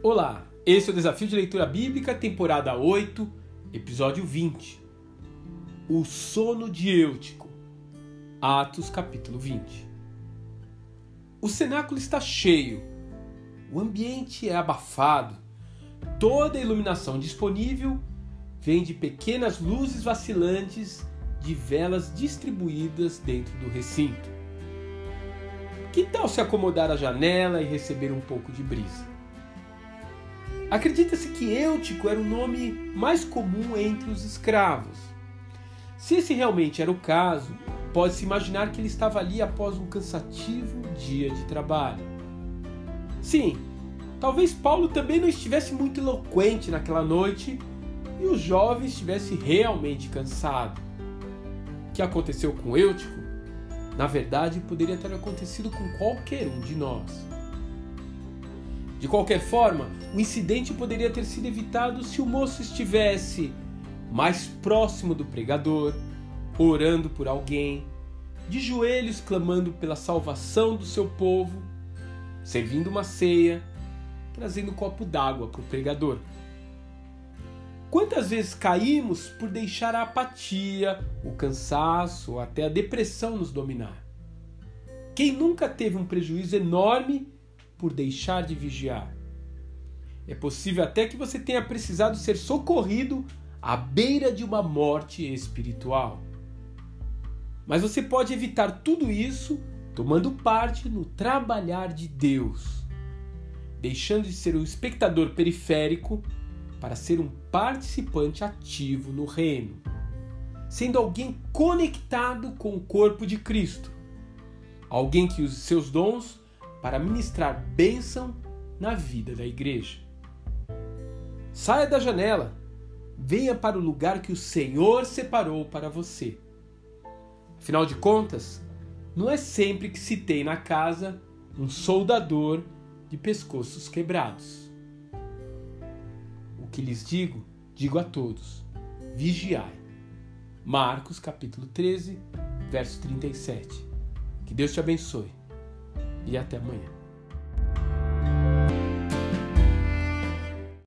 Olá, esse é o Desafio de Leitura Bíblica, temporada 8, episódio 20. O sono de Eutico. Atos, capítulo 20. O cenáculo está cheio. O ambiente é abafado. Toda a iluminação disponível vem de pequenas luzes vacilantes de velas distribuídas dentro do recinto. Que tal se acomodar à janela e receber um pouco de brisa? Acredita-se que Eutico era o nome mais comum entre os escravos. Se esse realmente era o caso, pode-se imaginar que ele estava ali após um cansativo dia de trabalho. Sim, talvez Paulo também não estivesse muito eloquente naquela noite e o jovem estivesse realmente cansado. O que aconteceu com Eutico, na verdade, poderia ter acontecido com qualquer um de nós. De qualquer forma, o incidente poderia ter sido evitado se o moço estivesse mais próximo do pregador, orando por alguém, de joelhos clamando pela salvação do seu povo, servindo uma ceia, trazendo um copo d'água para o pregador. Quantas vezes caímos por deixar a apatia, o cansaço ou até a depressão nos dominar? Quem nunca teve um prejuízo enorme por deixar de vigiar. É possível até que você tenha precisado ser socorrido à beira de uma morte espiritual. Mas você pode evitar tudo isso tomando parte no trabalhar de Deus, deixando de ser um espectador periférico para ser um participante ativo no reino, sendo alguém conectado com o corpo de Cristo, alguém que use seus dons para ministrar bênção na vida da igreja. Saia da janela, venha para o lugar que o Senhor separou para você. Afinal de contas, não é sempre que se tem na casa um soldador de pescoços quebrados. O que lhes digo, digo a todos: vigiai. Marcos capítulo 13, verso 37. Que Deus te abençoe e até amanhã.